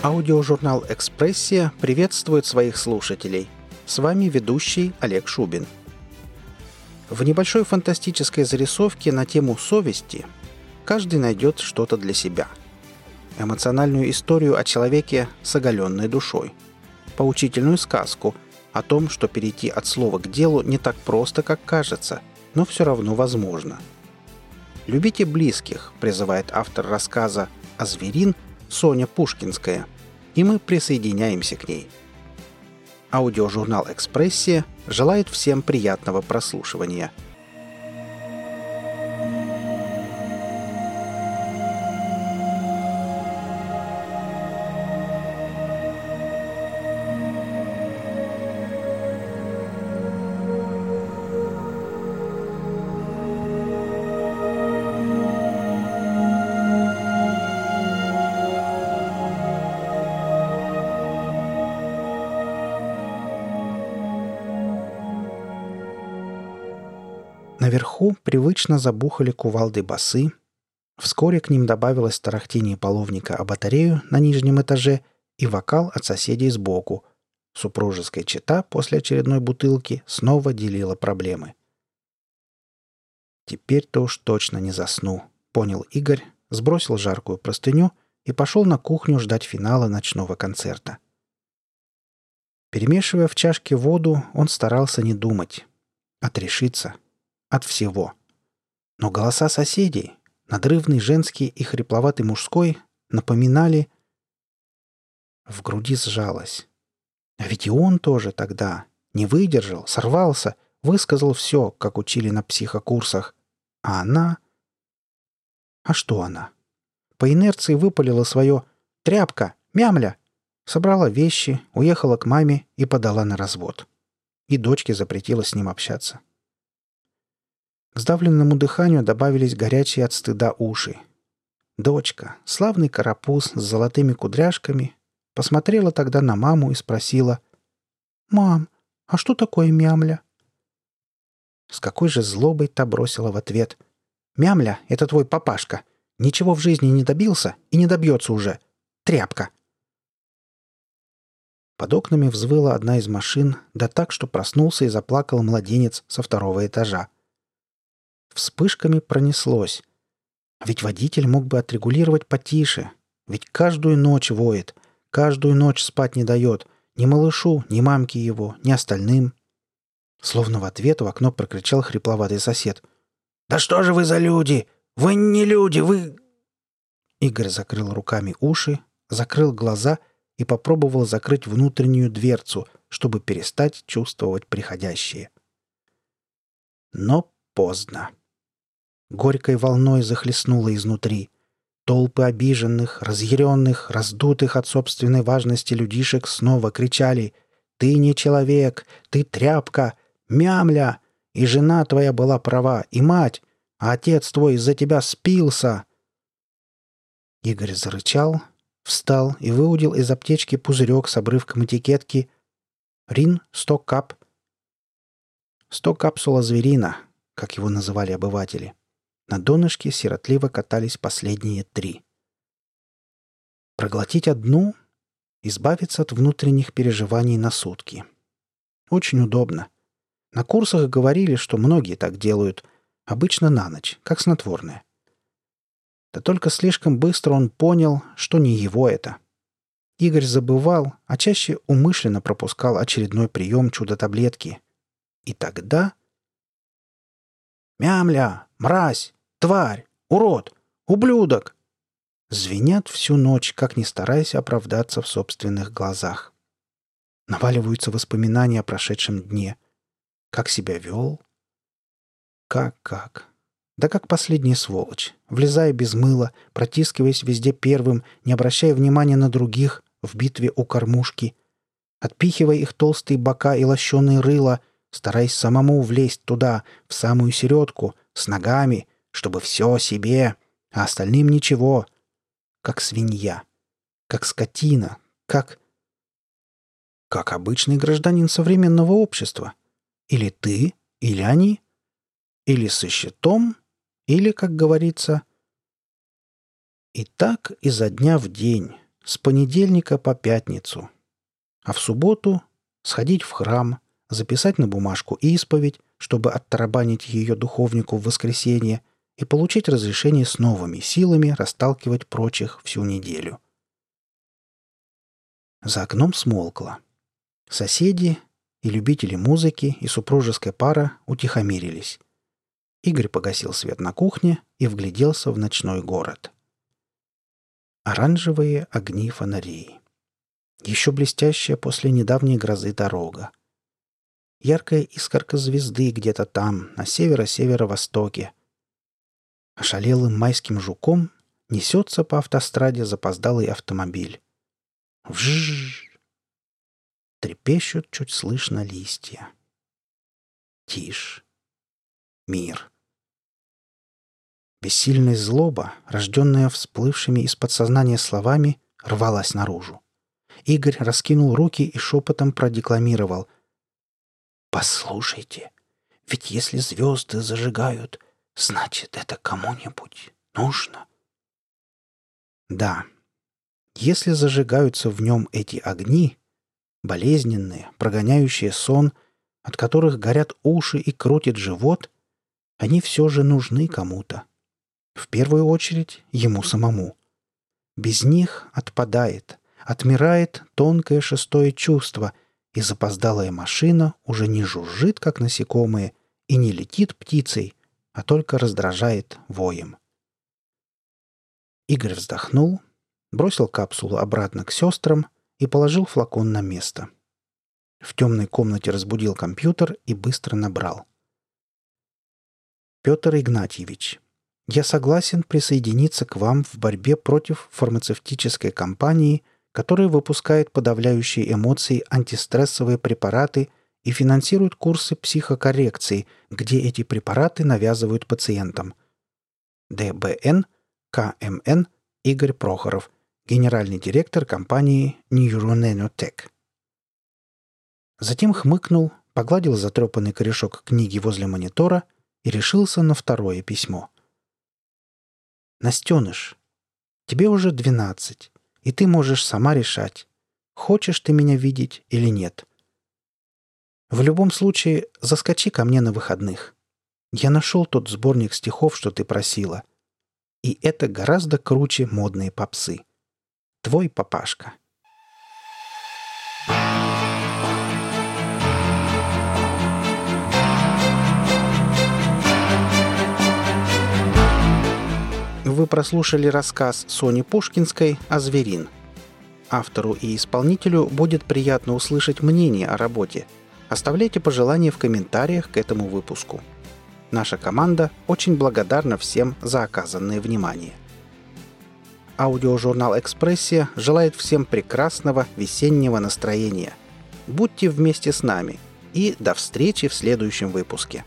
Аудиожурнал «Экспрессия» приветствует своих слушателей. С вами ведущий Олег Шубин. В небольшой фантастической зарисовке на тему совести каждый найдет что-то для себя. Эмоциональную историю о человеке с оголенной душой. Поучительную сказку о том, что перейти от слова к делу не так просто, как кажется, но все равно возможно. «Любите близких», призывает автор рассказа «А зверин» – Соня Пушкинская, и мы присоединяемся к ней. Аудиожурнал «Экспрессия» желает всем приятного прослушивания – Наверху привычно забухали кувалды басы. Вскоре к ним добавилось тарахтение половника о батарею на нижнем этаже и вокал от соседей сбоку. Супружеская чета после очередной бутылки снова делила проблемы. «Теперь-то уж точно не засну», — понял Игорь, сбросил жаркую простыню и пошел на кухню ждать финала ночного концерта. Перемешивая в чашке воду, он старался не думать, отрешиться — от всего. Но голоса соседей, надрывный женский и хрипловатый мужской, напоминали... В груди сжалось. А ведь и он тоже тогда не выдержал, сорвался, высказал все, как учили на психокурсах. А она... А что она? По инерции выпалила свое «тряпка, мямля», собрала вещи, уехала к маме и подала на развод. И дочке запретила с ним общаться. К сдавленному дыханию добавились горячие от стыда уши. Дочка, славный карапуз с золотыми кудряшками, посмотрела тогда на маму и спросила «Мам, а что такое мямля?» С какой же злобой та бросила в ответ «Мямля — это твой папашка. Ничего в жизни не добился и не добьется уже. Тряпка!» Под окнами взвыла одна из машин, да так, что проснулся и заплакал младенец со второго этажа. Вспышками пронеслось. Ведь водитель мог бы отрегулировать потише. Ведь каждую ночь воет. Каждую ночь спать не дает. Ни малышу, ни мамке его, ни остальным. Словно в ответ в окно прокричал хрипловатый сосед. «Да что же вы за люди? Вы не люди, вы...» Игорь закрыл руками уши, закрыл глаза и попробовал закрыть внутреннюю дверцу, чтобы перестать чувствовать приходящее. Но поздно. Горькой волной захлестнуло изнутри. Толпы обиженных, разъяренных, раздутых от собственной важности людишек снова кричали «Ты не человек! Ты тряпка! Мямля! И жена твоя была права, и мать! А отец твой из-за тебя спился!» Игорь зарычал, встал и выудил из аптечки пузырек с обрывком этикетки «Рин 100 кап». 100 капсула зверина, как его называли обыватели. На донышке сиротливо катались последние три. Проглотить одну — избавиться от внутренних переживаний на сутки. Очень удобно. На курсах говорили, что многие так делают, обычно на ночь, как снотворное. Да только слишком быстро он понял, что не его это. Игорь забывал, а чаще умышленно пропускал очередной прием чудо-таблетки. И тогда «Мямля! Мразь! Тварь! Урод! Ублюдок!» Звенят всю ночь, как ни стараясь оправдаться в собственных глазах. Наваливаются воспоминания о прошедшем дне. Как себя вел? Как-как? Да как последняя сволочь, влезая без мыла, протискиваясь везде первым, не обращая внимания на других, в битве у кормушки, отпихивая их толстые бока и лощеные рыла, стараясь самому влезть туда, в самую середку, с ногами, чтобы все себе, а остальным ничего. Как свинья, как скотина, как... Как обычный гражданин современного общества. Или ты, или они. Или со щитом, или, как говорится... И так изо дня в день, с понедельника по пятницу. А в субботу сходить в храм, записать на бумажку исповедь, чтобы оттарабанить ее духовнику в воскресенье и получить разрешение с новыми силами расталкивать прочих всю неделю. За окном смолкло. Соседи и любители музыки, и супружеская пара утихомирились. Игорь погасил свет на кухне и вгляделся в ночной город. Оранжевые огни фонарей. Еще блестящая после недавней грозы дорога. Яркая искорка звезды где-то там, на северо-северо-востоке. Ошалелым майским жуком несется по автостраде запоздалый автомобиль. Вжжж! Трепещут чуть слышно листья. Тишь. Мир. Бессильная злоба, рожденная всплывшими из подсознания словами, рвалась наружу. Игорь раскинул руки и шепотом продекламировал. «Послушайте, ведь если звезды зажигают, значит, это кому-нибудь нужно». Да, если зажигаются в нем эти огни, болезненные, прогоняющие сон, от которых горят уши и крутит живот, они все же нужны кому-то. В первую очередь ему самому. Без них отпадает, отмирает тонкое шестое чувство, и запоздалая машина уже не жужжит, как насекомые, и не летит птицей, а только раздражает воем. Игорь вздохнул, бросил капсулу обратно к сестрам — и положил флакон на место. В темной комнате разбудил компьютер и быстро набрал. «Петр Игнатьевич, я согласен присоединиться к вам в борьбе против фармацевтической компании, которая выпускает подавляющие эмоции антистрессовые препараты и финансирует курсы психокоррекции, где эти препараты навязывают пациентам. ДБН, КМН, Игорь Прохоров – генеральный директор компании Neuronanotech. Затем хмыкнул, погладил затрепанный корешок книги возле монитора и решился на второе письмо. «Настеныш, тебе уже двенадцать, и ты можешь сама решать, хочешь ты меня видеть или нет. В любом случае, заскочи ко мне на выходных. Я нашел тот сборник стихов, что ты просила. И это гораздо круче модные попсы. Твой папашка. Вы прослушали рассказ Сони Пушкинской о «Зверин». Автору и исполнителю будет приятно услышать мнение о работе. Оставляйте пожелания в комментариях к этому выпуску. Наша команда очень благодарна всем за оказанное внимание – Аудиожурнал «Экспрессия» желает всем прекрасного весеннего настроения. Будьте вместе с нами и до встречи в следующем выпуске.